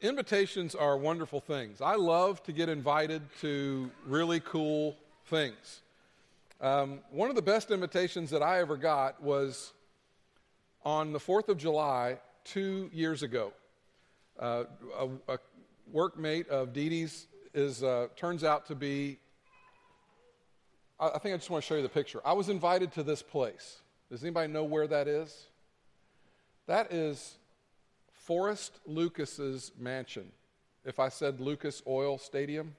invitations are wonderful things. I love to get invited to really cool things. Um, one of the best invitations that I ever got was on the 4th of July two years ago. Uh, a, a, workmate of Dee Dee's is, uh, turns out to be, I, I think I just want to show you the picture. I was invited to this place. Does anybody know where that is? That is Forrest Lucas's mansion. If I said Lucas Oil Stadium,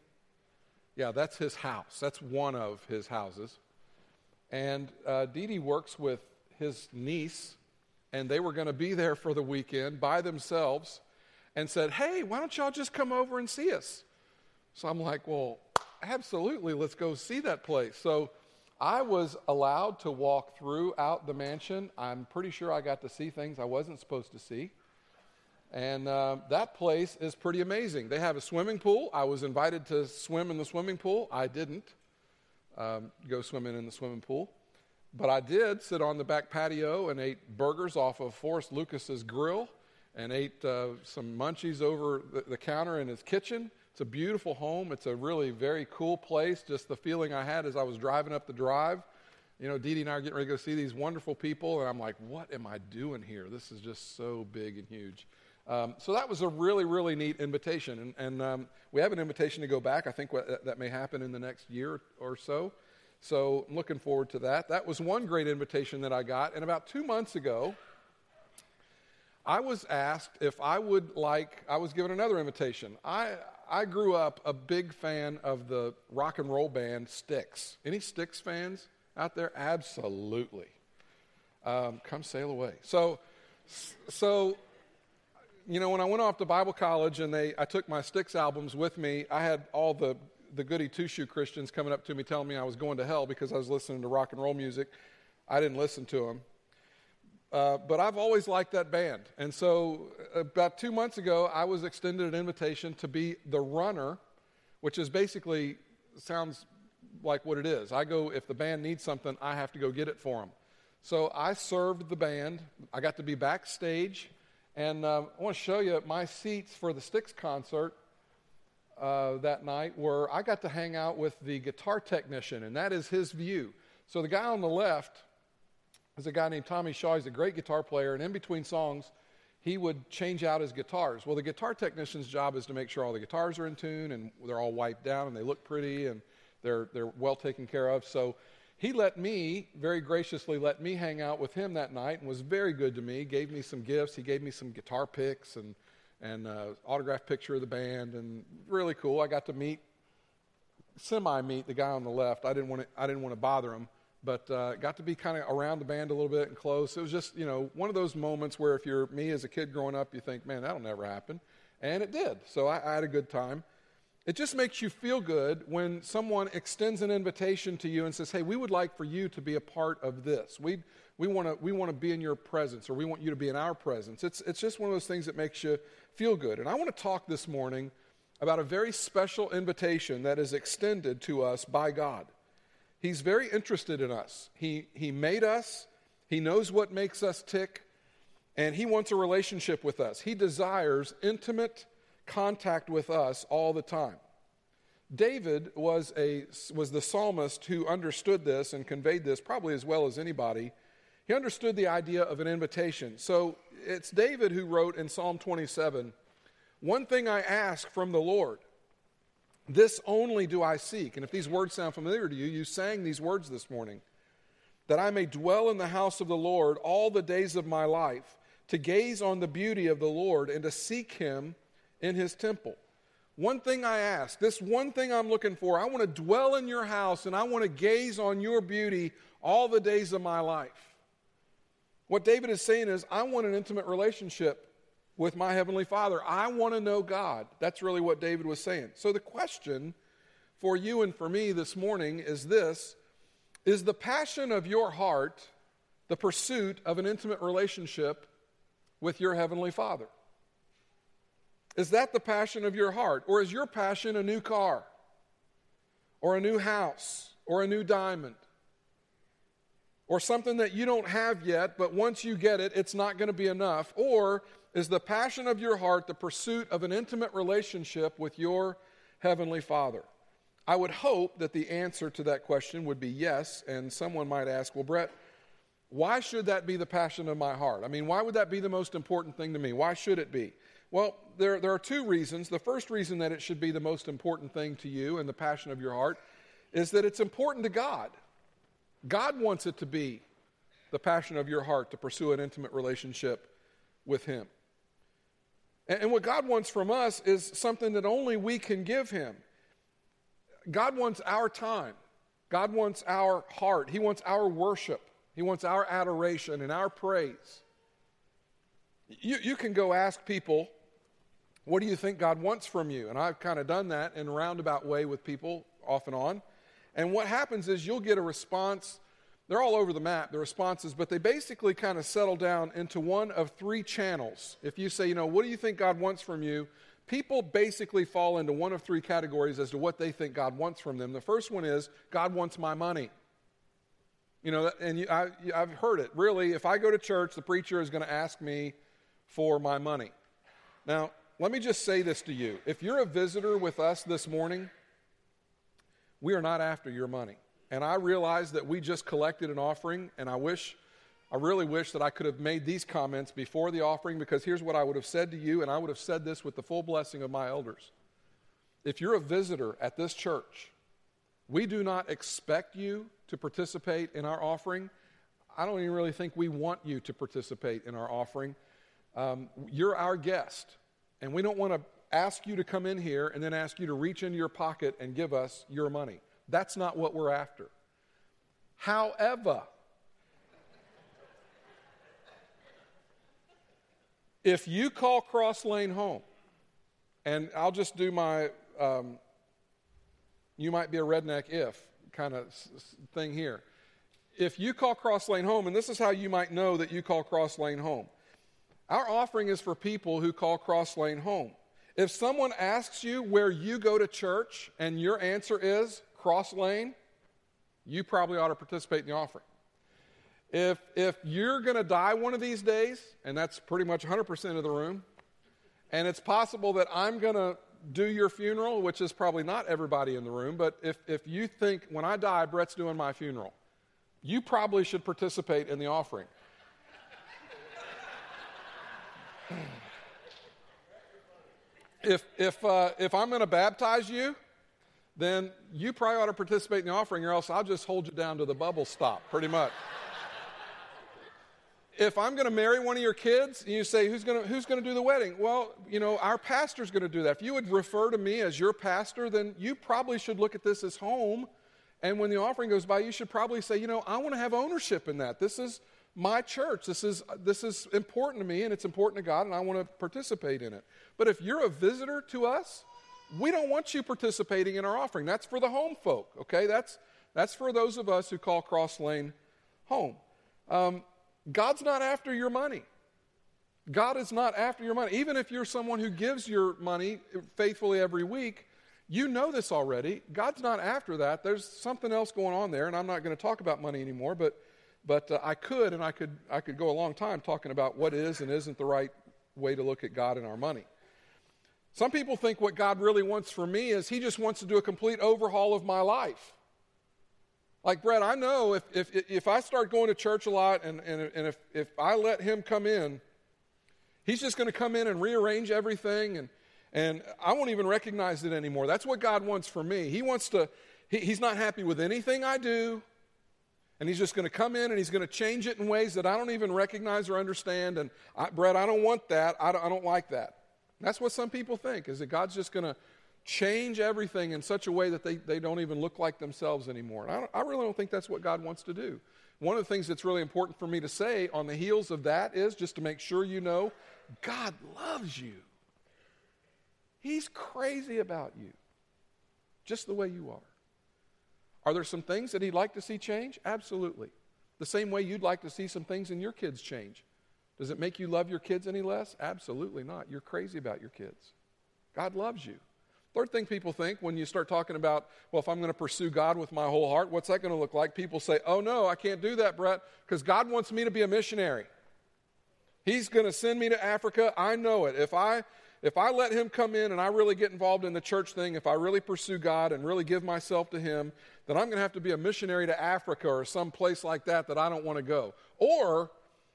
yeah, that's his house. That's one of his houses. And uh, Dee Dee works with his niece, and they were going to be there for the weekend by themselves and said, Hey, why don't y'all just come over and see us? So I'm like, Well, absolutely, let's go see that place. So I was allowed to walk throughout the mansion. I'm pretty sure I got to see things I wasn't supposed to see. And uh, that place is pretty amazing. They have a swimming pool. I was invited to swim in the swimming pool. I didn't um, go swimming in the swimming pool. But I did sit on the back patio and ate burgers off of Forrest Lucas's grill and ate uh, some munchies over the, the counter in his kitchen. It's a beautiful home. It's a really very cool place. Just the feeling I had as I was driving up the drive. You know, Dee Dee and I are getting ready to go see these wonderful people, and I'm like, what am I doing here? This is just so big and huge. Um, so that was a really, really neat invitation. And, and um, we have an invitation to go back. I think what, that may happen in the next year or so. So I'm looking forward to that. That was one great invitation that I got. And about two months ago, I was asked if I would like, I was given another invitation. I, I grew up a big fan of the rock and roll band Styx. Any Styx fans out there? Absolutely. Um, come sail away. So, so you know, when I went off to Bible college and they, I took my Styx albums with me, I had all the, the goody two shoe Christians coming up to me telling me I was going to hell because I was listening to rock and roll music. I didn't listen to them. Uh, but I've always liked that band. And so about two months ago, I was extended an invitation to be the runner, which is basically, sounds like what it is. I go, if the band needs something, I have to go get it for them. So I served the band. I got to be backstage. And uh, I want to show you my seats for the Styx concert uh, that night were I got to hang out with the guitar technician, and that is his view. So the guy on the left is a guy named Tommy Shaw. He's a great guitar player, and in between songs, he would change out his guitars. Well, the guitar technician's job is to make sure all the guitars are in tune and they're all wiped down and they look pretty and they're, they're well taken care of. So he let me, very graciously, let me hang out with him that night and was very good to me. Gave me some gifts. He gave me some guitar picks and and uh, autographed picture of the band and really cool. I got to meet, semi meet the guy on the left. I didn't want to I didn't want to bother him, but uh, got to be kind of around the band a little bit and close. It was just you know one of those moments where if you're me as a kid growing up, you think, man, that'll never happen, and it did. So I, I had a good time. It just makes you feel good when someone extends an invitation to you and says, Hey, we would like for you to be a part of this. We, we want to we wanna be in your presence, or we want you to be in our presence. It's, it's just one of those things that makes you feel good. And I want to talk this morning about a very special invitation that is extended to us by God. He's very interested in us. He, he made us, He knows what makes us tick, and He wants a relationship with us. He desires intimate contact with us all the time. David was, a, was the psalmist who understood this and conveyed this probably as well as anybody. He understood the idea of an invitation. So it's David who wrote in Psalm 27 One thing I ask from the Lord, this only do I seek. And if these words sound familiar to you, you sang these words this morning that I may dwell in the house of the Lord all the days of my life, to gaze on the beauty of the Lord and to seek him in his temple. One thing I ask, this one thing I'm looking for, I want to dwell in your house and I want to gaze on your beauty all the days of my life. What David is saying is, I want an intimate relationship with my Heavenly Father. I want to know God. That's really what David was saying. So the question for you and for me this morning is this Is the passion of your heart the pursuit of an intimate relationship with your Heavenly Father? Is that the passion of your heart? Or is your passion a new car? Or a new house? Or a new diamond? Or something that you don't have yet, but once you get it, it's not going to be enough? Or is the passion of your heart the pursuit of an intimate relationship with your Heavenly Father? I would hope that the answer to that question would be yes, and someone might ask, well, Brett, why should that be the passion of my heart? I mean, why would that be the most important thing to me? Why should it be? Well, there, there are two reasons. The first reason that it should be the most important thing to you and the passion of your heart is that it's important to God. God wants it to be the passion of your heart to pursue an intimate relationship with Him. And, and what God wants from us is something that only we can give Him. God wants our time, God wants our heart, He wants our worship, He wants our adoration and our praise. You, you can go ask people, What do you think God wants from you? And I've kind of done that in a roundabout way with people off and on. And what happens is you'll get a response. They're all over the map, the responses, but they basically kind of settle down into one of three channels. If you say, you know, what do you think God wants from you? People basically fall into one of three categories as to what they think God wants from them. The first one is, God wants my money. You know, and you, I, have heard it. Really, if I go to church, the preacher is going to ask me for my money. Now, let me just say this to you. If you're a visitor with us this morning, we are not after your money. And I realize that we just collected an offering, and I wish, I really wish that I could have made these comments before the offering because here's what I would have said to you, and I would have said this with the full blessing of my elders. If you're a visitor at this church, we do not expect you to participate in our offering. I don't even really think we want you to participate in our offering. Um, you're our guest, and we don't want to ask you to come in here and then ask you to reach into your pocket and give us your money. That's not what we're after. However, if you call Cross Lane home, and I'll just do my, um, you might be a redneck if kind of thing here. If you call Cross Lane home, and this is how you might know that you call Cross Lane home, our offering is for people who call Cross Lane home. If someone asks you where you go to church and your answer is cross lane, you probably ought to participate in the offering. If, if you're going to die one of these days, and that's pretty much 100% of the room, and it's possible that I'm going to do your funeral, which is probably not everybody in the room, but if, if you think when I die, Brett's doing my funeral, you probably should participate in the offering. If, if, uh, if I'm going to baptize you, then you probably ought to participate in the offering, or else I'll just hold you down to the bubble stop, pretty much. if I'm going to marry one of your kids, and you say, who's going to, who's going to do the wedding? Well, you know, our pastor's going to do that. If you would refer to me as your pastor, then you probably should look at this as home. And when the offering goes by, you should probably say, you know, I want to have ownership in that. This is my church. This is, this is important to me and it's important to God and I want to participate in it. But if you're a visitor to us, we don't want you participating in our offering. That's for the home folk, okay? That's, that's for those of us who call Cross Lane home. Um, God's not after your money. God is not after your money. Even if you're someone who gives your money faithfully every week, you know this already. God's not after that. There's something else going on there, and I'm not going to talk about money anymore, but but uh, I could, and I could, I could go a long time talking about what is and isn't the right way to look at God and our money. Some people think what God really wants for me is He just wants to do a complete overhaul of my life. Like, Brett, I know if, if, if I start going to church a lot and, and, and if, if I let Him come in, He's just going to come in and rearrange everything, and, and I won't even recognize it anymore. That's what God wants for me. He wants to, he, He's not happy with anything I do and he's just going to come in and he's going to change it in ways that I don't even recognize or understand. And I, Brett, I don't want that. I don't, I don't like that. that's what some people think is that God's just going to change everything in such a way that they, they don't even look like themselves anymore. And I, I really don't think that's what God wants to do. One of the things that's really important for me to say on the heels of that is just to make sure you know God loves you. He's crazy about you, just the way you are. Are there some things that he'd like to see change? Absolutely. The same way you'd like to see some things in your kids change. Does it make you love your kids any less? Absolutely not. You're crazy about your kids. God loves you. Third thing people think when you start talking about, well, if I'm going to pursue God with my whole heart, what's that going to look like? People say, oh no, I can't do that, Brett, because God wants me to be a missionary. He's going to send me to Africa. I know it. If I if I let him come in and I really get involved in the church thing, if I really pursue God and really give myself to him, then I'm going to have to be a missionary to Africa or some place like that that I don't want to go. Or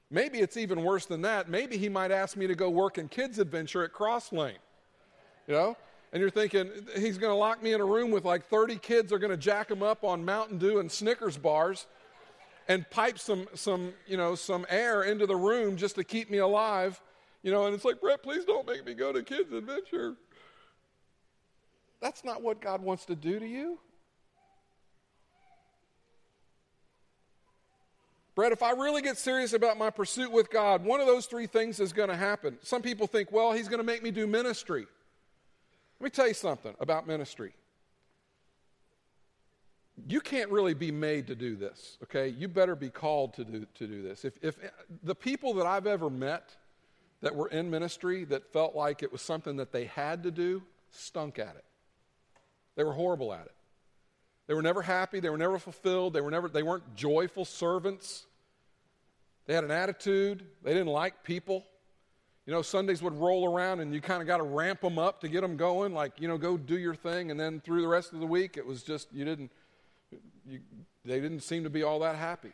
maybe it's even worse than that. Maybe he might ask me to go work in kids adventure at Crosslane. You know? And you're thinking he's going to lock me in a room with like 30 kids are going to jack him up on Mountain Dew and Snickers bars and pipe some some, you know, some air into the room just to keep me alive you know, and it's like, Brett, please don't make me go to kids' adventure. That's not what God wants to do to you. Brett, if I really get serious about my pursuit with God, one of those three things is going to happen. Some people think, well, he's going to make me do ministry. Let me tell you something about ministry. You can't really be made to do this, okay? You better be called to do, to do this. If, if the people that I've ever met, that were in ministry that felt like it was something that they had to do stunk at it. They were horrible at it. They were never happy, they were never fulfilled, they were never they weren't joyful servants. They had an attitude, they didn't like people. You know, Sundays would roll around and you kind of got to ramp them up to get them going, like, you know, go do your thing. And then through the rest of the week, it was just, you didn't, you, they didn't seem to be all that happy.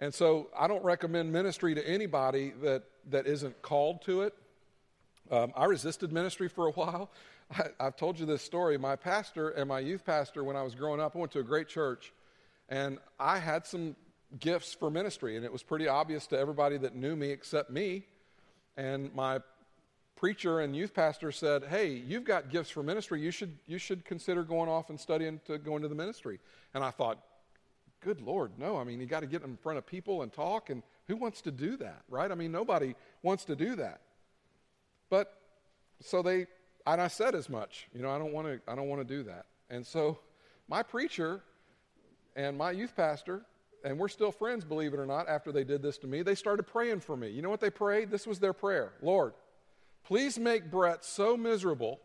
And so I don't recommend ministry to anybody that, that isn't called to it. Um, I resisted ministry for a while. I, have told you this story. My pastor and my youth pastor, when I was growing up, I went to a great church, and I had some gifts for ministry, and it was pretty obvious to everybody that knew me except me. And my preacher and youth pastor said, "Hey, you've got gifts for ministry. You should you should consider going off and studying to go into the ministry." And I thought, good Lord, no. I mean, you got to get in front of people and talk, and who wants to do that, right? I mean, nobody wants to do that. But so they, and I said as much, you know, I don't want to, I don't want to do that. And so my preacher and my youth pastor, and we're still friends, believe it or not, after they did this to me, they started praying for me. You know what they prayed? This was their prayer Lord, please make Brett so miserable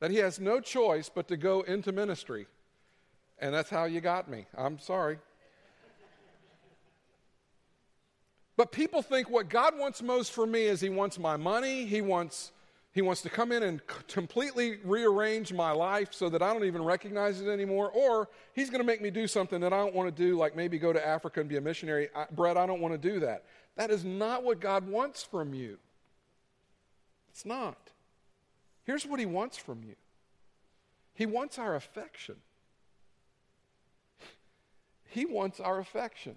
that he has no choice but to go into ministry and that's how you got me. I'm sorry. But people think what God wants most for me is He wants my money. He wants, he wants to come in and completely rearrange my life so that I don't even recognize it anymore. Or He's going to make me do something that I don't want to do, like maybe go to Africa and be a missionary. I, Brett, I don't want to do that. That is not what God wants from you. It's not. Here's what He wants from you He wants our affection. He wants our affection.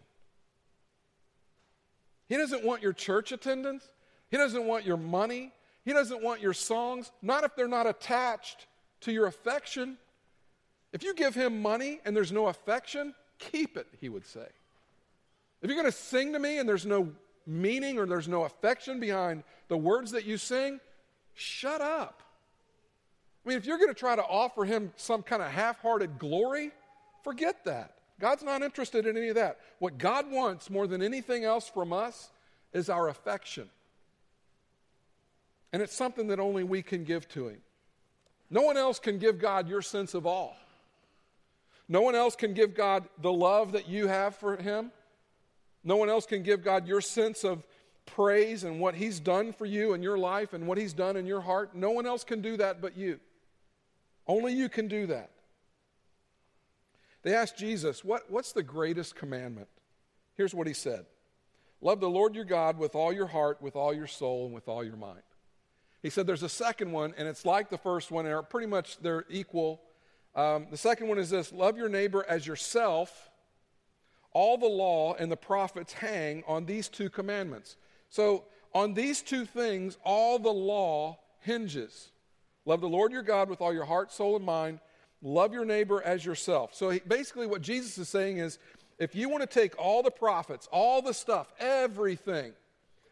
He doesn't want your church attendance. He doesn't want your money. He doesn't want your songs, not if they're not attached to your affection. If you give him money and there's no affection, keep it, he would say. If you're going to sing to me and there's no meaning or there's no affection behind the words that you sing, shut up. I mean, if you're going to try to offer him some kind of half hearted glory, forget that. God's not interested in any of that. What God wants more than anything else from us is our affection. And it's something that only we can give to Him. No one else can give God your sense of awe. No one else can give God the love that you have for Him. No one else can give God your sense of praise and what He's done for you in your life and what He's done in your heart. No one else can do that but you. Only you can do that. They asked Jesus, what, What's the greatest commandment? Here's what he said Love the Lord your God with all your heart, with all your soul, and with all your mind. He said there's a second one, and it's like the first one, and are pretty much they're equal. Um, the second one is this love your neighbor as yourself. All the law and the prophets hang on these two commandments. So, on these two things, all the law hinges. Love the Lord your God with all your heart, soul, and mind, Love your neighbor as yourself. So he, basically, what Jesus is saying is if you want to take all the prophets, all the stuff, everything,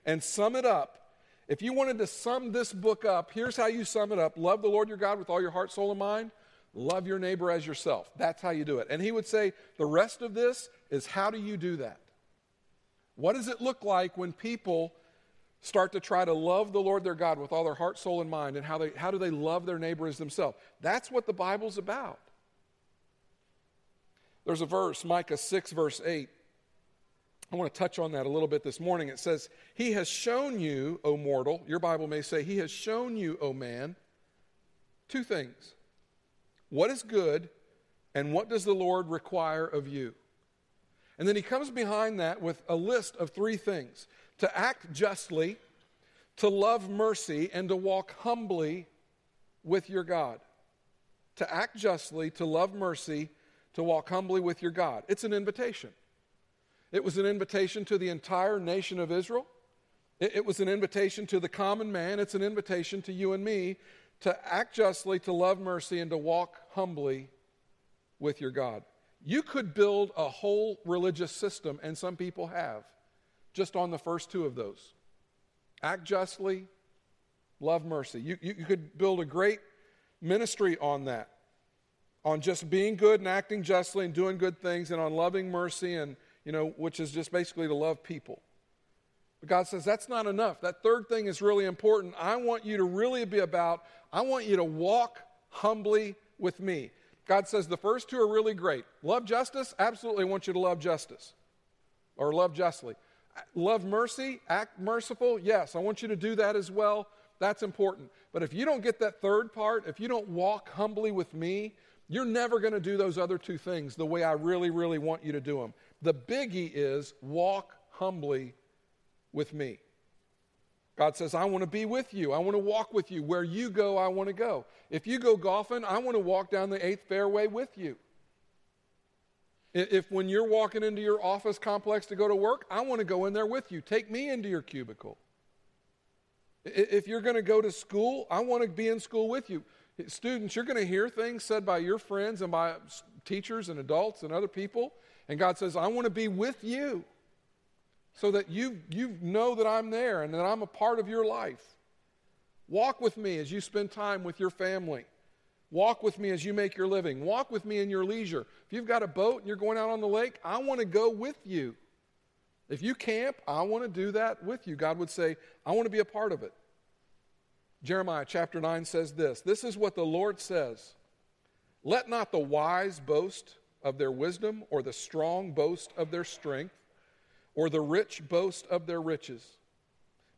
and sum it up, if you wanted to sum this book up, here's how you sum it up love the Lord your God with all your heart, soul, and mind. Love your neighbor as yourself. That's how you do it. And he would say the rest of this is how do you do that? What does it look like when people start to try to love the Lord their God with all their heart, soul, and mind, and how, they, how do they love their neighbor as themselves. That's what the Bible's about. There's a verse, Micah 6, verse 8. I want to touch on that a little bit this morning. It says, He has shown you, O mortal, your Bible may say, He has shown you, O man, two things. What is good, and what does the Lord require of you? And then he comes behind that with a list of three things to act justly, to love mercy, and to walk humbly with your God. To act justly, to love mercy, to walk humbly with your God. It's an invitation. It was an invitation to the entire nation of Israel. It, was an invitation to the common man. It's an invitation to you and me to act justly, to love mercy, and to walk humbly with your God. You could build a whole religious system, and some people have, just on the first two of those act justly, love mercy. You, you, you could build a great ministry on that, on just being good and acting justly and doing good things, and on loving mercy, and, you know, which is just basically to love people. But God says that's not enough. That third thing is really important. I want you to really be about, I want you to walk humbly with me. God says the first two are really great. Love justice? Absolutely want you to love justice or love justly. Love mercy? Act merciful? Yes, I want you to do that as well. That's important. But if you don't get that third part, if you don't walk humbly with me, you're never going to do those other two things the way I really, really want you to do them. The biggie is walk humbly with me. God says, I want to be with you. I want to walk with you. Where you go, I want to go. If you go golfing, I want to walk down the eighth fairway with you. If when you're walking into your office complex to go to work, I want to go in there with you. Take me into your cubicle. If you're going to go to school, I want to be in school with you. Students, you're going to hear things said by your friends and by teachers and adults and other people. And God says, I want to be with you so that you, you know that I'm there and that I'm a part of your life. Walk with me as you spend time with your family. Walk with me as you make your living. Walk with me in your leisure. If you've got a boat and you're going out on the lake, I want to go with you. If you camp, I want to do that with you. God would say, I want to be a part of it. Jeremiah chapter 9 says this This is what the Lord says Let not the wise boast of their wisdom, or the strong boast of their strength or the rich boast of their riches.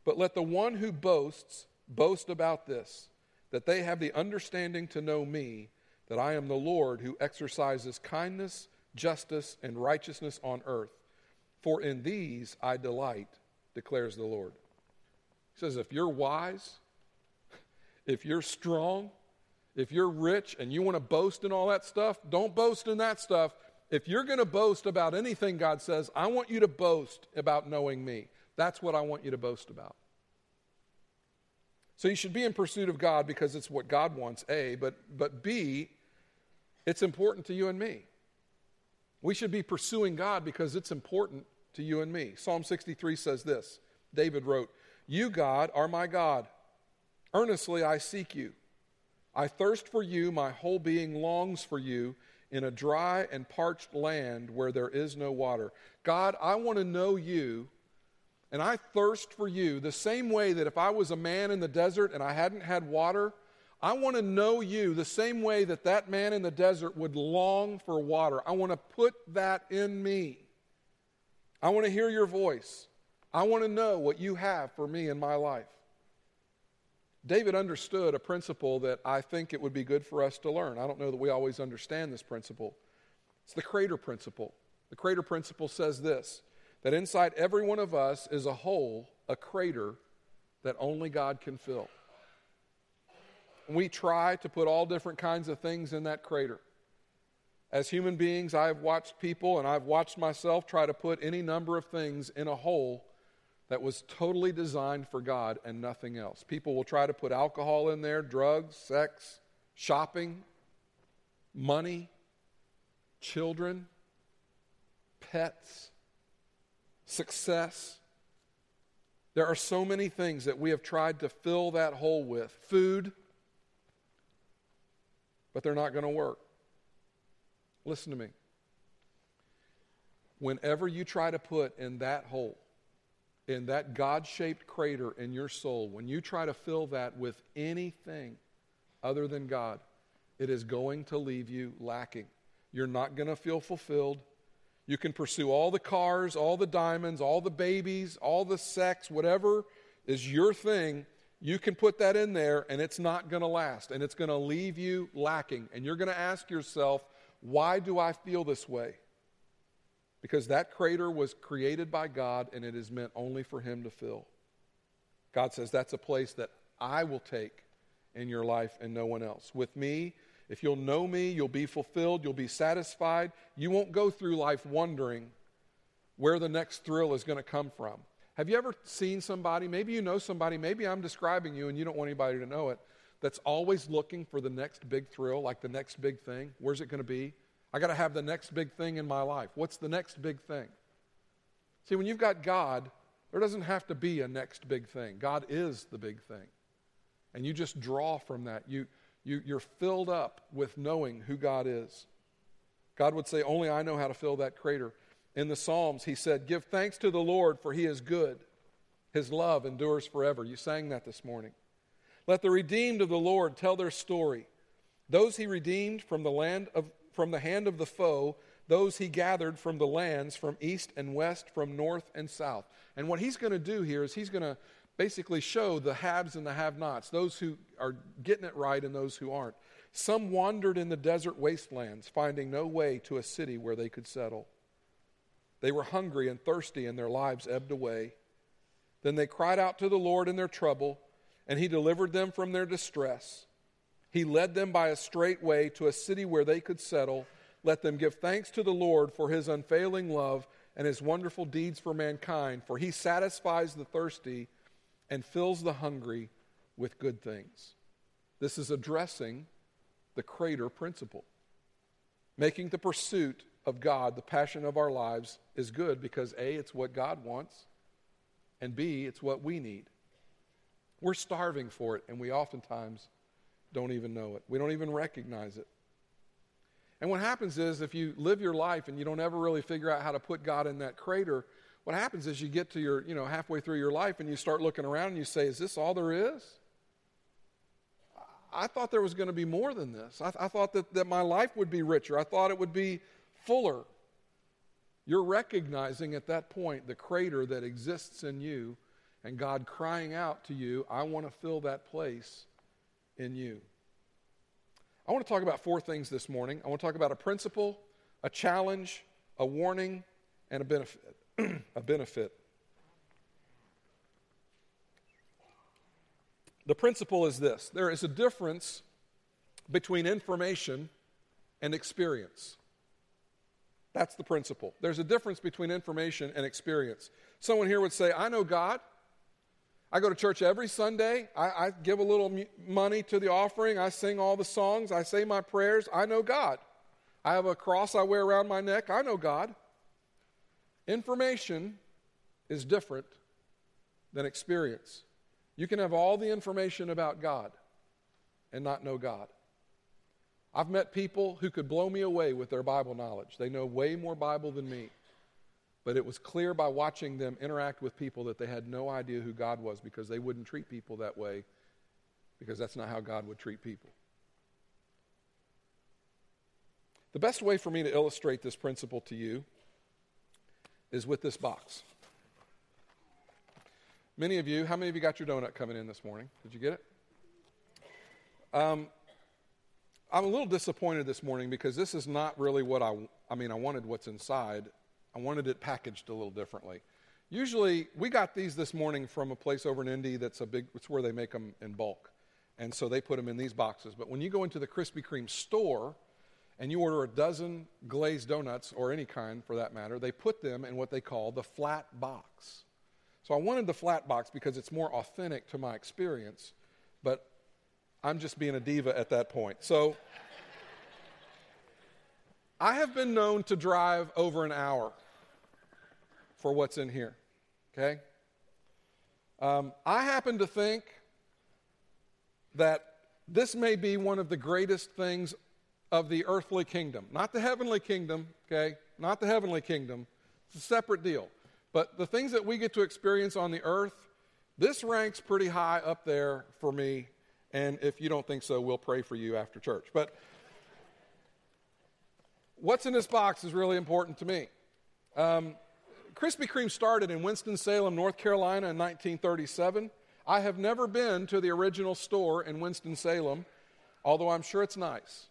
But let the one who boasts boast about this, that they have the understanding to know me, that I am the Lord who exercises kindness, justice, and righteousness on earth. For in these I delight, declares the Lord. He says, if you're wise, if you're strong, if you're rich and you want to boast in all that stuff, don't boast in that stuff. If you're going to boast about anything, God says, I want you to boast about knowing me. That's what I want you to boast about. So you should be in pursuit of God because it's what God wants, A, but, but B, it's important to you and me. We should be pursuing God because it's important to you and me. Psalm 63 says this David wrote, You, God, are my God. Earnestly I seek you. I thirst for you, my whole being longs for you in a dry and parched land where there is no water. God, I want to know you, and I thirst for you the same way that if I was a man in the desert and I hadn't had water, I want to know you the same way that that man in the desert would long for water. I want to put that in me. I want to hear your voice. I want to know what you have for me in my life. David understood a principle that I think it would be good for us to learn. I don't know that we always understand this principle. It's the crater principle. The crater principle says this that inside every one of us is a hole, a crater that only God can fill. We try to put all different kinds of things in that crater. As human beings, I've watched people and I've watched myself try to put any number of things in a hole that was totally designed for God and nothing else. People will try to put alcohol in there, drugs, sex, shopping, money, children, pets, success. There are so many things that we have tried to fill that hole with food, but they're not going to work. Listen to me. Whenever you try to put in that hole in that God shaped crater in your soul, when you try to fill that with anything other than God, it is going to leave you lacking. You're not going to feel fulfilled. You can pursue all the cars, all the diamonds, all the babies, all the sex, whatever is your thing. You can put that in there and it's not going to last and it's going to leave you lacking. And you're going to ask yourself, why do I feel this way? Because that crater was created by God and it is meant only for Him to fill. God says that's a place that I will take in your life and no one else. With me, if you'll know me, you'll be fulfilled, you'll be satisfied. You won't go through life wondering where the next thrill is going to come from. Have you ever seen somebody, maybe you know somebody, maybe I'm describing you and you don't want anybody to know it, that's always looking for the next big thrill, like the next big thing? Where's it going to be? I got to have the next big thing in my life. What's the next big thing? See, when you've got God, there doesn't have to be a next big thing. God is the big thing. And you just draw from that. You, you, you're filled up with knowing who God is. God would say, Only I know how to fill that crater. In the Psalms, he said, Give thanks to the Lord, for he is good. His love endures forever. You sang that this morning. Let the redeemed of the Lord tell their story. Those he redeemed from the land of from the hand of the foe, those he gathered from the lands from east and west, from north and south. And what he's going to do here is he's going to basically show the haves and the have nots, those who are getting it right and those who aren't. Some wandered in the desert wastelands, finding no way to a city where they could settle. They were hungry and thirsty, and their lives ebbed away. Then they cried out to the Lord in their trouble, and He delivered them from their distress. He led them by a straight way to a city where they could settle. Let them give thanks to the Lord for His unfailing love and His wonderful deeds for mankind, for He satisfies the thirsty and fills the hungry with good things. This is addressing the crater principle. Making the pursuit of God the passion of our lives is good because A, it's what God wants, and B, it's what we need. We're starving for it, and we oftentimes don't even know it. We don't even recognize it. And what happens is if you live your life and you don't ever really figure out how to put God in that crater, what happens is you get to your, you know, halfway through your life and you start looking around and you say, is this all there is? I thought there was going to be more than this. I, I thought that, that my life would be richer. I thought it would be fuller. You're recognizing at that point the crater that exists in you and God crying out to you, I want to fill that place in you. I want to talk about four things this morning. I want to talk about a principle, a challenge, a warning, and a benefit. a benefit. The principle is this there is a difference between information and experience. That's the principle. There's a difference between information and experience. Someone here would say, I know God. I go to church every Sunday. I, I give a little money to the offering. I sing all the songs. I say my prayers. I know God. I have a cross I wear around my neck. I know God. Information is different than experience. You can have all the information about God and not know God. I've met people who could blow me away with their Bible knowledge. They know way more Bible than me. But it was clear by watching them interact with people that they had no idea who God was because they wouldn't treat people that way because that's not how God would treat people. The best way for me to illustrate this principle to you is with this box. Many of you, how many of you got your donut coming in this morning? Did you get it? Um, I'm a little disappointed this morning because this is not really what I, I mean, I wanted what's inside. I wanted it packaged a little differently. Usually, we got these this morning from a place over in Indy that's a big, it's where they make them in bulk. And so they put them in these boxes. But when you go into the Krispy Kreme store and you order a dozen glazed donuts, or any kind for that matter, they put them in what they call the flat box. So I wanted the flat box because it's more authentic to my experience, but I'm just being a diva at that point. So I have been known to drive over an hour for what's in here. Okay? Um, I happen to think that this may be one of the greatest things of the earthly kingdom. Not the heavenly kingdom, okay? Not the heavenly kingdom. It's a separate deal. But the things that we get to experience on the earth, this ranks pretty high up there for me. And if you don't think so, we'll pray for you after church. But what's in this box is really important to me. Um, Krispy Kreme started in Winston-Salem, North Carolina in 1937. I have never been to the original store in Winston-Salem, although I'm sure it's nice.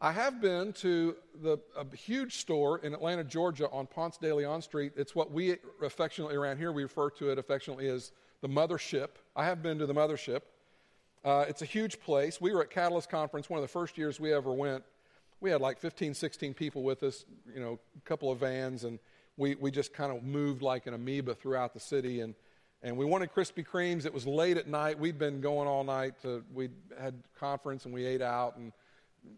I have been to the, a huge store in Atlanta, Georgia on Ponce de Leon Street. It's what we affectionately around here, we refer to it affectionately as the mothership. I have been to the mothership. Uh, it's a huge place. We were at Catalyst Conference, one of the first years we ever went. We had like 15, 16 people with us, you know, a couple of vans, and we, we just kind of moved like an amoeba throughout the city. And, and we wanted Krispy Kremes. It was late at night. We'd been going all night. To, we had conference and we ate out. And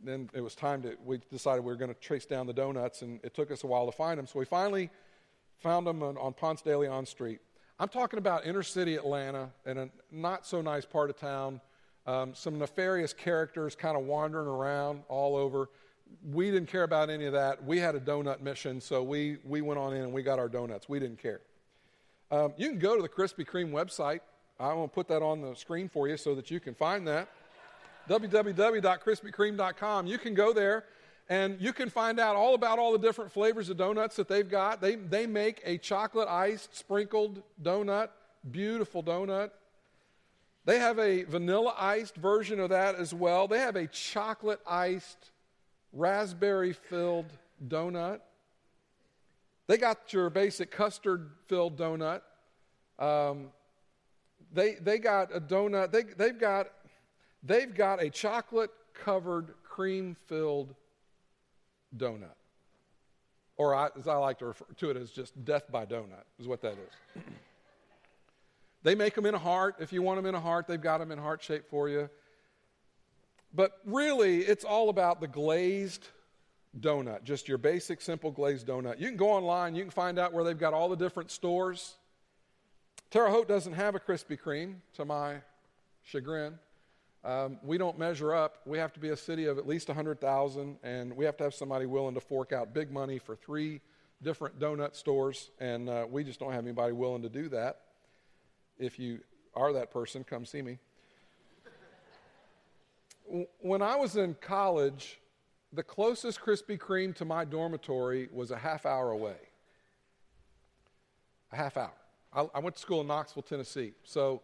then it was time to, we decided we were going to trace down the donuts, and it took us a while to find them. So we finally found them on, on Ponce de Leon Street. I'm talking about inner city Atlanta in a not so nice part of town. Um, some nefarious characters kind of wandering around all over. We didn't care about any of that. We had a donut mission, so we, we went on in and we got our donuts. We didn't care. Um, you can go to the Krispy Kreme website. I'm going to put that on the screen for you so that you can find that. www.krispykreme.com. You can go there and you can find out all about all the different flavors of donuts that they've got. They, they make a chocolate iced sprinkled donut, beautiful donut. They have a vanilla iced version of that as well. They have a chocolate iced, raspberry filled donut. They got your basic custard filled donut. Um, they, they got a donut. They, they've, got, they've got a chocolate covered, cream filled donut. Or I, as I like to refer to it as just death by donut, is what that is. they make them in a heart. If you want them in a heart, they've got them in heart shape for you. But really, it's all about the glazed donut, just your basic, simple glazed donut. You can go online, you can find out where they've got all the different stores. Terre Haute doesn't have a Krispy Kreme, to my chagrin. Um, we don't measure up. We have to be a city of at least 100,000, and we have to have somebody willing to fork out big money for three different donut stores, and uh, we just don't have anybody willing to do that. If you are that person, come see me. When I was in college, the closest Krispy Kreme to my dormitory was a half hour away. A half hour. I, I went to school in Knoxville, Tennessee. So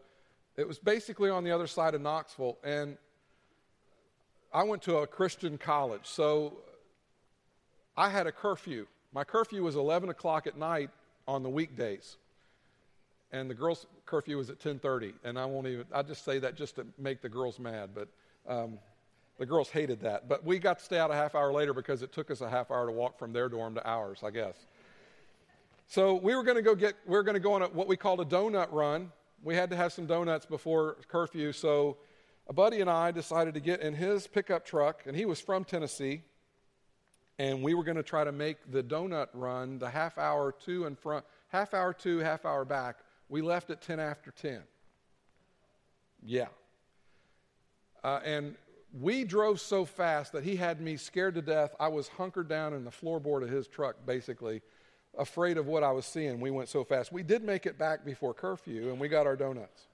it was basically on the other side of Knoxville, and I went to a Christian college, so I had a curfew. My curfew was 11 o'clock at night on the weekdays, and the girls' curfew was at 10:30. And I won't even. I just say that just to make the girls mad, but um, the girls hated that. But we got to stay out a half hour later because it took us a half hour to walk from their dorm to ours, I guess. So we were going to go get. We were going to go on a, what we called a donut run we had to have some donuts before curfew, so a buddy and I decided to get in his pickup truck, and he was from Tennessee, and we were going to try to make the donut run, the half hour to and from, half hour to, half hour back. We left at 10 after 10. Yeah. Uh, and we drove so fast that he had me scared to death. I was hunkered down in the floorboard of his truck, basically, afraid of what I was seeing. We went so fast. We did make it back before curfew, and we got our donuts.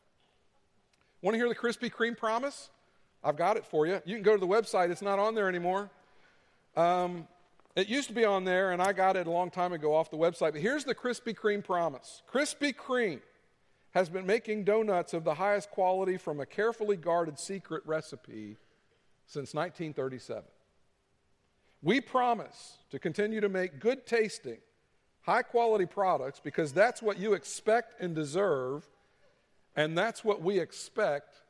Want to hear the Krispy Kreme promise? I've got it for you. You can go to the website, it's not on there anymore. Um, it used to be on there, and I got it a long time ago off the website. But here's the Krispy Kreme promise Krispy Kreme has been making donuts of the highest quality from a carefully guarded secret recipe since 1937. We promise to continue to make good tasting, high quality products because that's what you expect and deserve, and that's what we expect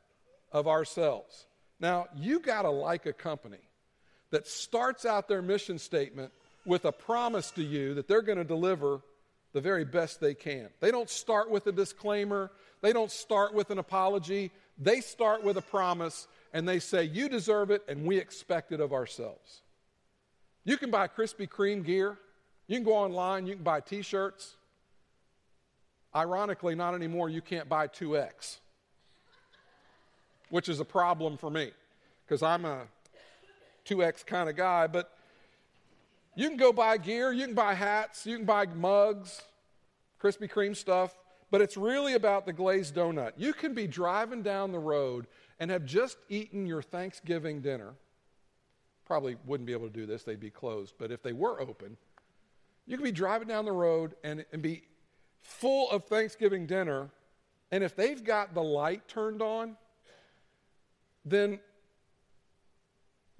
of ourselves. Now, you got to like a company that starts out their mission statement with a promise to you that they're going to deliver the very best they can. They don't start with a disclaimer, they don't start with an apology. They start with a promise and they say, You deserve it, and we expect it of ourselves. You can buy Krispy Kreme gear you can go online, you can buy t shirts. Ironically, not anymore, you can't buy 2X, which is a problem for me because I'm a 2X kind of guy. But you can go buy gear, you can buy hats, you can buy mugs, Krispy Kreme stuff, but it's really about the glazed donut. You can be driving down the road and have just eaten your Thanksgiving dinner. Probably wouldn't be able to do this, they'd be closed, but if they were open, You can be driving down the road and, and be full of Thanksgiving dinner, and if they've got the light turned on, then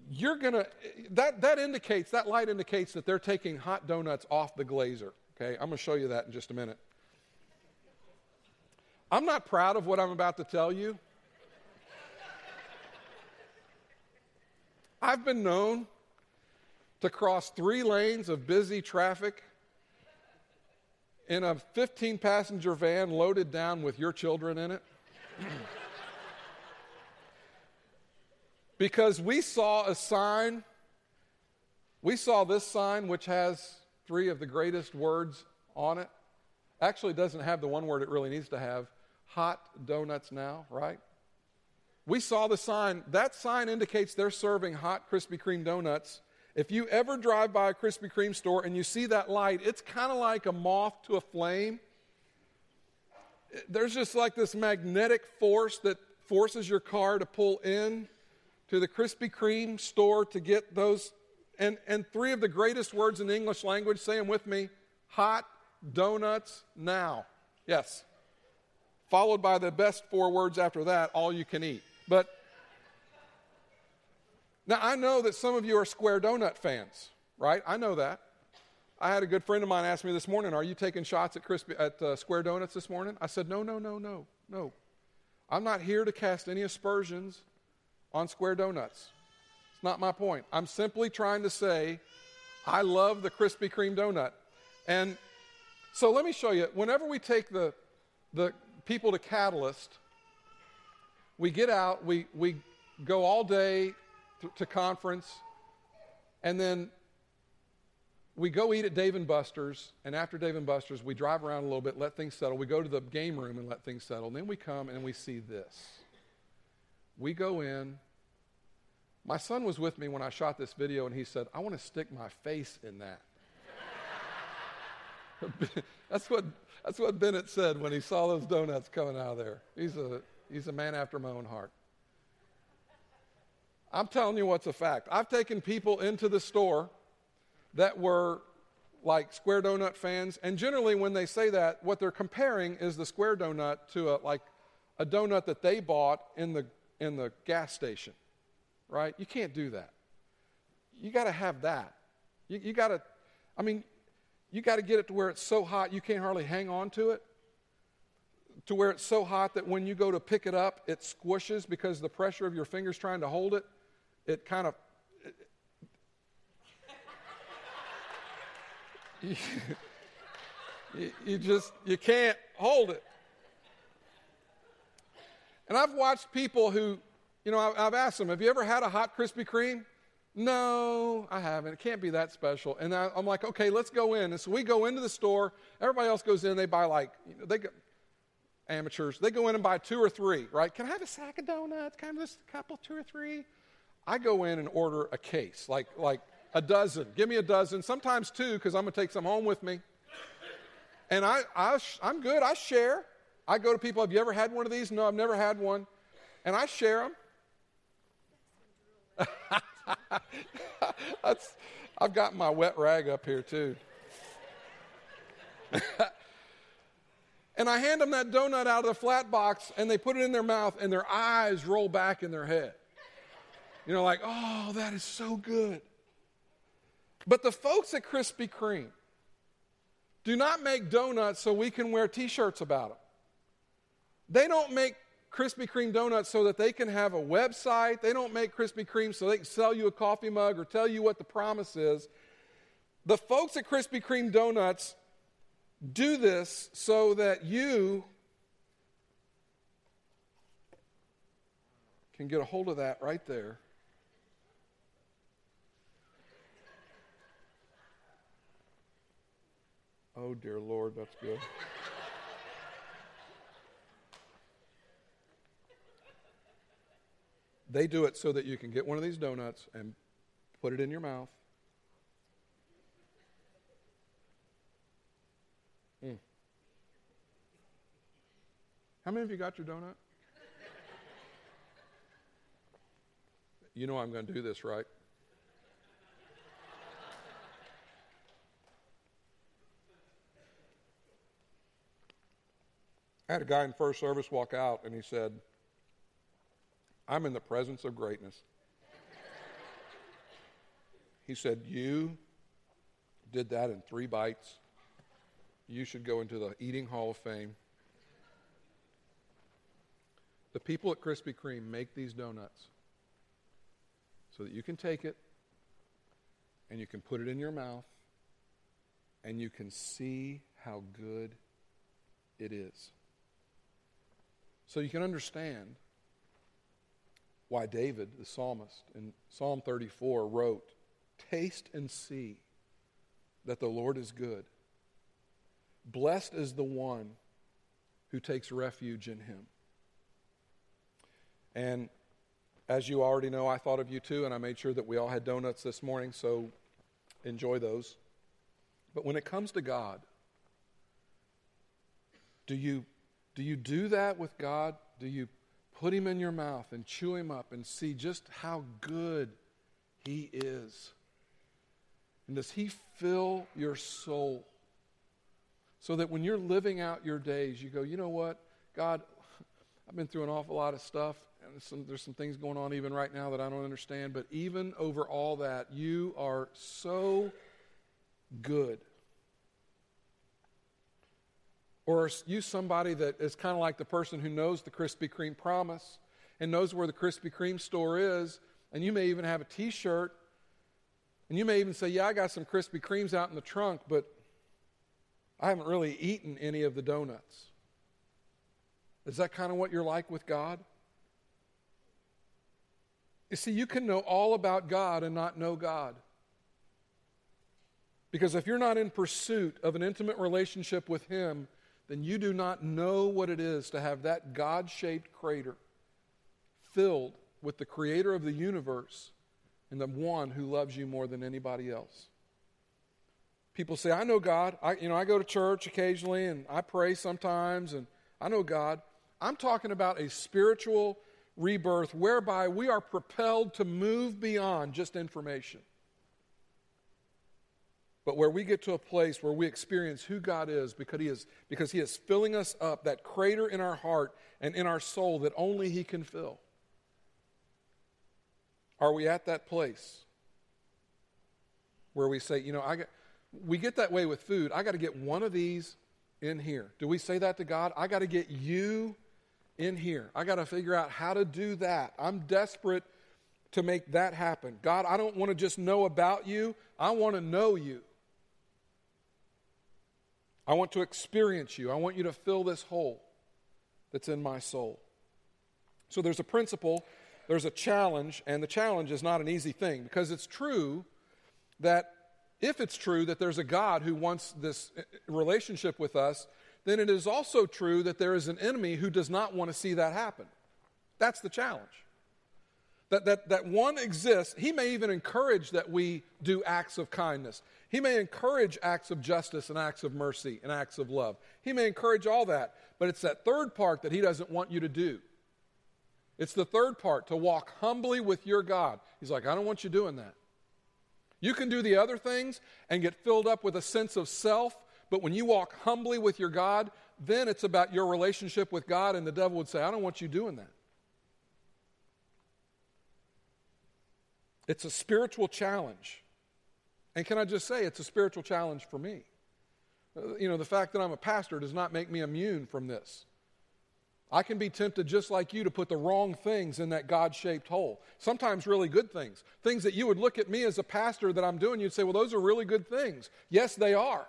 you're going to, that, that indicates, that light indicates that they're taking hot donuts off the glazer. Okay, I'm going to show you that in just a minute. I'm not proud of what I'm about to tell you. I've been known to cross three lanes of busy traffic in a 15 passenger van loaded down with your children in it. because we saw a sign, we saw this sign which has three of the greatest words on it. Actually, doesn't have the one word it really needs to have hot donuts now, right? We saw the sign. That sign indicates they're serving hot Krispy Kreme donuts. If you ever drive by a Krispy Kreme store and you see that light, it's kind of like a moth to a flame. There's just like this magnetic force that forces your car to pull in to the Krispy Kreme store to get those. And, and three of the greatest words in the English language, say them with me hot donuts now. Yes. Followed by the best four words after that, all you can eat. But now I know that some of you are square donut fans, right? I know that. I had a good friend of mine ask me this morning, "Are you taking shots at crispy at uh, Square Donuts this morning?" I said, "No, no, no, no, no. I'm not here to cast any aspersions on Square Donuts. It's not my point. I'm simply trying to say I love the Krispy Kreme donut. And so let me show you. Whenever we take the the people to Catalyst, we get out, we, we go all day to, to conference, and then we go eat at Dave and Buster's, and after Dave and Buster's, we drive around a little bit, let things settle. We go to the game room and let things settle. And then we come and we see this. We go in. My son was with me when I shot this video, and he said, I want to stick my face in that. that's, what, that's what Bennett said when he saw those donuts coming out of there. He's a, he's a man after my own heart. I'm telling you what's a fact. I've taken people into the store that were like square donut fans, and generally when they say that, what they're comparing is the square donut to a like a donut that they bought in the in the gas station. Right? You can't do that. You got to have that. You, you got to, I mean, you got to get it to where it's so hot you can't hardly hang on to it to where it's so hot that when you go to pick it up, it squishes because the pressure of your fingers trying to hold it, it kind of. you, you just you can't hold it. And I've watched people who, you know, I've asked them, "Have you ever had a hot Krispy Kreme?" No, I haven't. It can't be that special. And I, am like, okay, let's go in. And so we go into the store. Everybody else goes in. They buy like, you know, they go, amateurs. They go in and buy two or three, right? Can I have a sack of donuts? Can I have just a couple, two or three? I go in and order a case, like like a dozen. Give me a dozen. Sometimes two, because I'm gonna take some home with me. And I, I I'm good. I share. I go to people. Have you ever had one of these? No, I've never had one. And I share them. I've got my wet rag up here too. and I hand them that donut out of the flat box, and they put it in their mouth, and their eyes roll back in their head. You know, like, oh, that is so good. But the folks at Krispy Kreme do not make donuts so we can wear t shirts about them. They don't make Krispy Kreme donuts so that they can have a website. They don't make Krispy Kreme so they can sell you a coffee mug or tell you what the promise is. The folks at Krispy Kreme Donuts do this so that you can get a hold of that right there. Oh, dear Lord, that's good. They do it so that you can get one of these donuts and put it in your mouth. Mm. How many of you got your donut? you know I'm going to do this, right? I had a guy in first service walk out and he said, I'm in the presence of greatness. he said, You did that in three bites. You should go into the Eating Hall of Fame. The people at Krispy Kreme make these donuts so that you can take it and you can put it in your mouth and you can see how good it is. So you can understand why David, the psalmist, in Psalm 34 wrote, Taste and see that the Lord is good. Blessed is the one who takes refuge in him. And as you already know, I thought of you too, and I made sure that we all had donuts this morning, so enjoy those. But when it comes to God, do you, do you do that with God? Do you put him in your mouth and chew him up and see just how good he is? And does he fill your soul so that when you're living out your days, you go, you know what, God, I've been through an awful lot of stuff, and there's some, there's some things going on even right now that I don't understand, but even over all that, you are so good. Or are you somebody that is kind of like the person who knows the Krispy Kreme promise and knows where the Krispy Kreme store is, and you may even have a t shirt, and you may even say, Yeah, I got some Krispy Kremes out in the trunk, but I haven't really eaten any of the donuts. Is that kind of what you're like with God? You see, you can know all about God and not know God. Because if you're not in pursuit of an intimate relationship with Him, then you do not know what it is to have that God shaped crater filled with the creator of the universe and the one who loves you more than anybody else. People say, I know God. I, you know, I go to church occasionally and I pray sometimes and I know God. I'm talking about a spiritual rebirth whereby we are propelled to move beyond just information but where we get to a place where we experience who God is because he is because he is filling us up that crater in our heart and in our soul that only he can fill. Are we at that place where we say, you know, I get, we get that way with food. I got to get one of these in here. Do we say that to God? I got to get you in here. I got to figure out how to do that. I'm desperate to make that happen. God, I don't want to just know about you. I want to know you. I want to experience you. I want you to fill this hole that's in my soul. So there's a principle, there's a challenge, and the challenge is not an easy thing because it's true that if it's true that there's a God who wants this uh, relationship with us, then it is also true that there is an enemy who does not want to see that happen. That's the challenge. That, that, that one exists. He may even encourage that we do acts of kindness. He may encourage acts of justice and acts of mercy and acts of love. He may encourage all that, but it's that third part that he doesn't want you to do. It's the third part to walk humbly with your God. He's like, I don't want you doing that. You can do the other things and get filled up with a sense of self, but when you walk humbly with your God, then it's about your relationship with God, and the devil would say, I don't want you doing that. It's a spiritual challenge. And can I just say, it's a spiritual challenge for me. Uh, you know, the fact that I'm a pastor does not make me immune from this. I can be tempted just like you to put the wrong things in that God shaped hole. Sometimes really good things. Things that you would look at me as a pastor that I'm doing, you'd say, well, those are really good things. Yes, they are.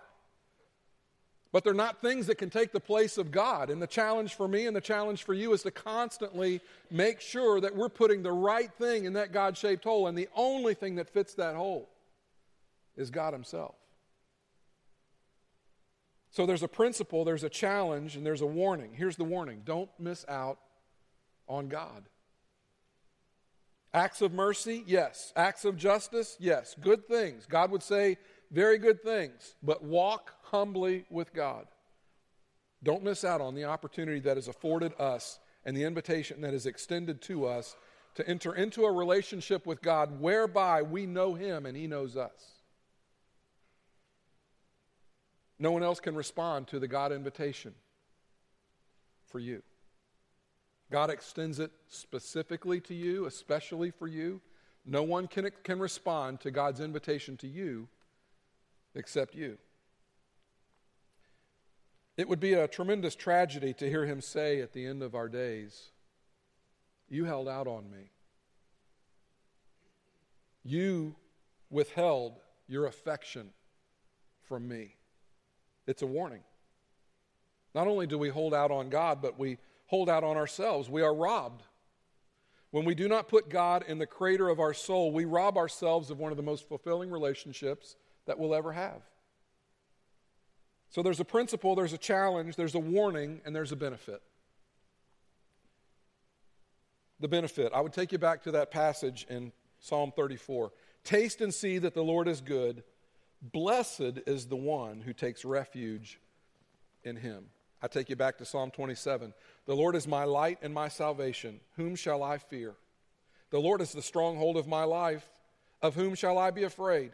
But they're not things that can take the place of God. And the challenge for me and the challenge for you is to constantly make sure that we're putting the right thing in that God shaped hole and the only thing that fits that hole is God Himself. So there's a principle, there's a challenge, and there's a warning. Here's the warning don't miss out on God. Acts of mercy, yes. Acts of justice, yes. Good things. God would say very good things, but walk humbly with God. Don't miss out on the opportunity that is afforded us and the invitation that is extended to us to enter into a relationship with God whereby we know Him and He knows us. No one else can respond to the God invitation. for you. God extends it specifically to you, especially for you. No one can, can respond to God's invitation to you except you. It would be a tremendous tragedy to hear him say at the end of our days, You held out on me. You withheld your affection from me. It's a warning. Not only do we hold out on God, but we hold out on ourselves. We are robbed. When we do not put God in the crater of our soul, we rob ourselves of one of the most fulfilling relationships that we'll ever have. So there's a principle, there's a challenge, there's a warning, and there's a benefit. The benefit. I would take you back to that passage in Psalm 34. Taste and see that the Lord is good. Blessed is the one who takes refuge in him. I take you back to Psalm 27. The Lord is my light and my salvation. Whom shall I fear? The Lord is the stronghold of my life. Of whom shall I be afraid?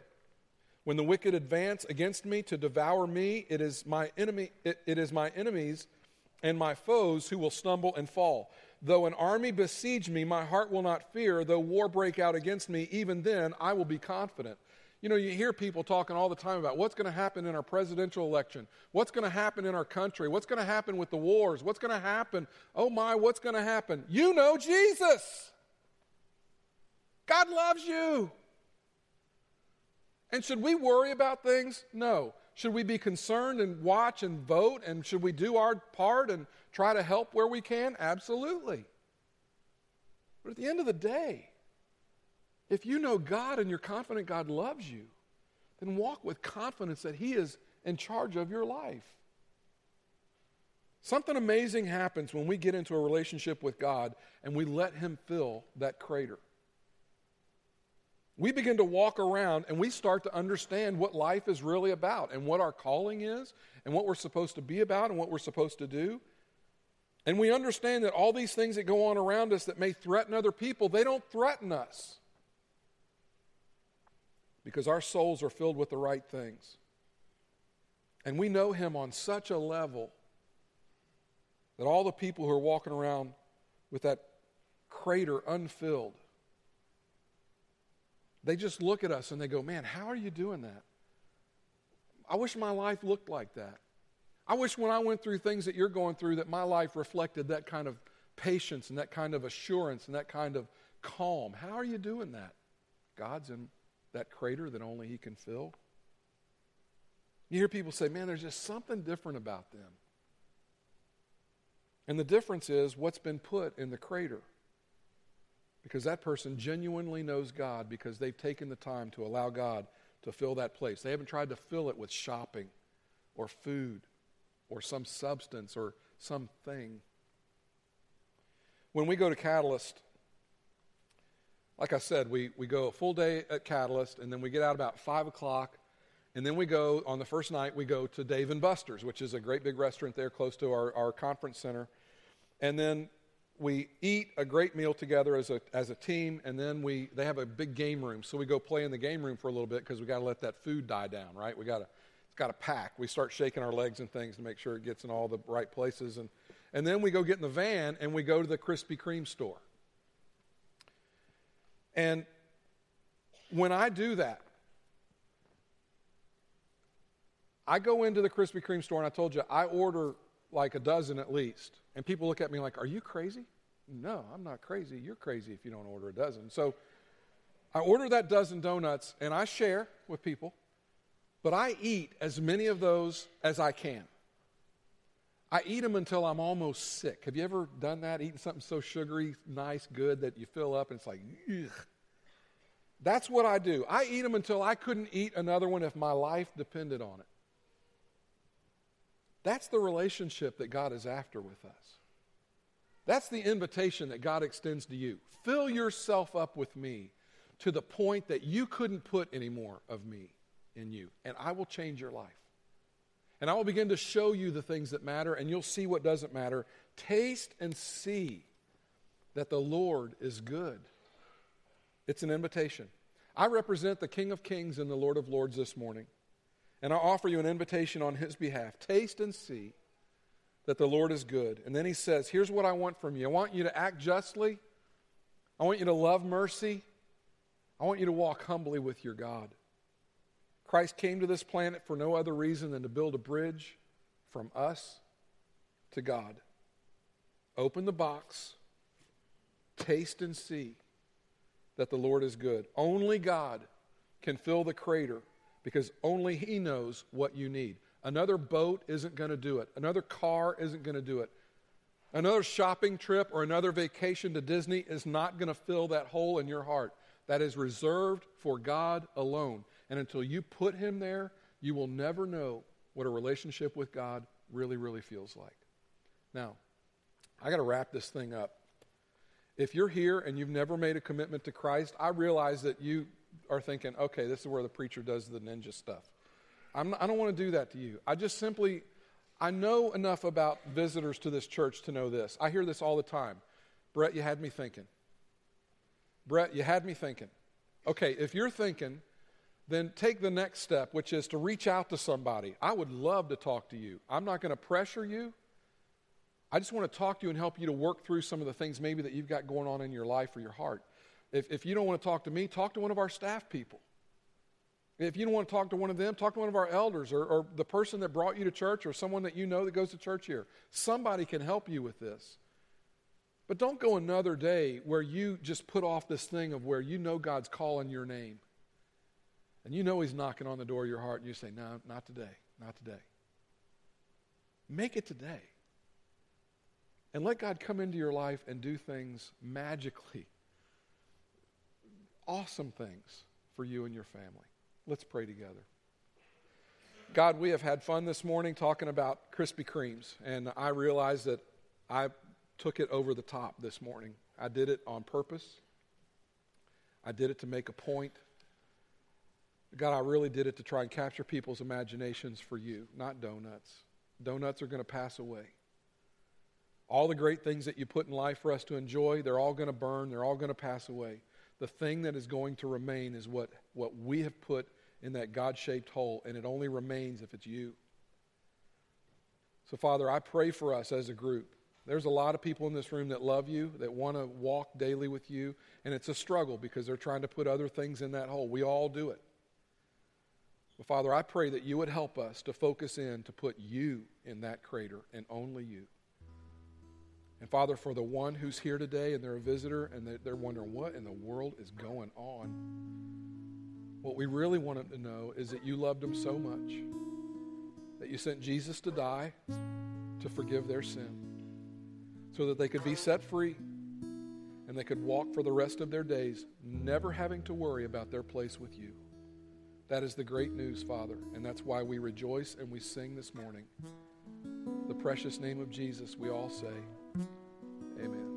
When the wicked advance against me to devour me, it is my enemy it, it is my enemies and my foes who will stumble and fall. Though an army besiege me, my heart will not fear. Though war break out against me, even then I will be confident. You know, you hear people talking all the time about what's going to happen in our presidential election, what's going to happen in our country, what's going to happen with the wars, what's going to happen. Oh my, what's going to happen? You know Jesus. God loves you. And should we worry about things? No. Should we be concerned and watch and vote? And should we do our part and try to help where we can? Absolutely. But at the end of the day, if you know God and you're confident God loves you, then walk with confidence that He is in charge of your life. Something amazing happens when we get into a relationship with God and we let Him fill that crater. We begin to walk around and we start to understand what life is really about and what our calling is and what we're supposed to be about and what we're supposed to do. And we understand that all these things that go on around us that may threaten other people, they don't threaten us because our souls are filled with the right things. And we know Him on such a level that all the people who are walking around with that crater unfilled, they just look at us and they go, Man, how are you doing that? I wish my life looked like that. I wish when I went through things that you're going through that my life reflected that kind of patience and that kind of assurance and that kind of calm. How are you doing that? God's in that crater that only He can fill? You hear people say, man, there's just something different about them. And the difference is what's been put in the crater. Because that person genuinely knows God because they've taken the time to allow God to fill that place. They haven't tried to fill it with shopping or food or some substance or something. When we go to Catalyst, like I said, we, we go a full day at Catalyst, and then we get out about 5 o'clock. And then we go, on the first night, we go to Dave and Buster's, which is a great big restaurant there close to our, our conference center. And then we eat a great meal together as a, as a team, and then we, they have a big game room. So we go play in the game room for a little bit because we got to let that food die down, right? We got to, it's got to pack. We start shaking our legs and things to make sure it gets in all the right places. And, and then we go get in the van and we go to the Krispy Kreme store. And when I do that, I go into the Krispy Kreme store and I told you I order like a dozen at least. And people look at me like, Are you crazy? No, I'm not crazy. You're crazy if you don't order a dozen. So I order that dozen donuts and I share with people, but I eat as many of those as I can. I eat them until I'm almost sick. Have you ever done that? Eating something so sugary, nice, good that you fill up and it's like, ugh. That's what I do. I eat them until I couldn't eat another one if my life depended on it. That's the relationship that God is after with us. That's the invitation that God extends to you. Fill yourself up with me to the point that you couldn't put any more of me in you, and I will change your life. And I will begin to show you the things that matter, and you'll see what doesn't matter. Taste and see that the Lord is good. It's an invitation. I represent the King of Kings and the Lord of Lords this morning, and I offer you an invitation on his behalf. Taste and see that the Lord is good. And then he says, Here's what I want from you I want you to act justly, I want you to love mercy, I want you to walk humbly with your God. Christ came to this planet for no other reason than to build a bridge from us to God. Open the box, taste and see that the Lord is good. Only God can fill the crater because only He knows what you need. Another boat isn't going to do it, another car isn't going to do it. Another shopping trip or another vacation to Disney is not going to fill that hole in your heart. That is reserved for God alone. And until you put Him there, you will never know what a relationship with God really, really feels like. Now, I got to wrap this thing up. If you're here and you've never made a commitment to Christ, I realize that you are thinking, okay, this is where the preacher does the ninja stuff. Not, I don't want to do that to you. I just simply, I know enough about visitors to this church to know this. I hear this all the time. Brett, you had me thinking. Brett, you had me thinking. Okay, if you're thinking, then take the next step, which is to reach out to somebody. I would love to talk to you. I'm not going to pressure you. I just want to talk to you and help you to work through some of the things maybe that you've got going on in your life or your heart. If, if you don't want to talk to me, talk to one of our staff people. If you don't want to talk to one of them, talk to one of our elders or, or the person that brought you to church or someone that you know that goes to church here. Somebody can help you with this. But don't go another day where you just put off this thing of where you know God's calling your name. And you know He's knocking on the door of your heart, and you say, No, not today, not today. Make it today. And let God come into your life and do things magically, awesome things for you and your family. Let's pray together. God, we have had fun this morning talking about Krispy Kremes, and I realize that I took it over the top this morning. I did it on purpose. I did it to make a point. God, I really did it to try and capture people's imaginations for you, not donuts. Donuts are going to pass away. All the great things that you put in life for us to enjoy, they're all going to burn, they're all going to pass away. The thing that is going to remain is what, what we have put in that God shaped hole, and it only remains if it's you. So, Father, I pray for us as a group. There's a lot of people in this room that love you, that want to walk daily with you, and it's a struggle because they're trying to put other things in that hole. We all do it. But Father, I pray that you would help us to focus in to put you in that crater and only you. And Father, for the one who's here today and they're a visitor and they're wondering what in the world is going on, what we really want them to know is that you loved them so much that you sent Jesus to die to forgive their sin so that they could be set free and they could walk for the rest of their days, never having to worry about their place with you. That is the great news, Father, and that's why we rejoice and we sing this morning. The precious name of Jesus, we all say, Amen.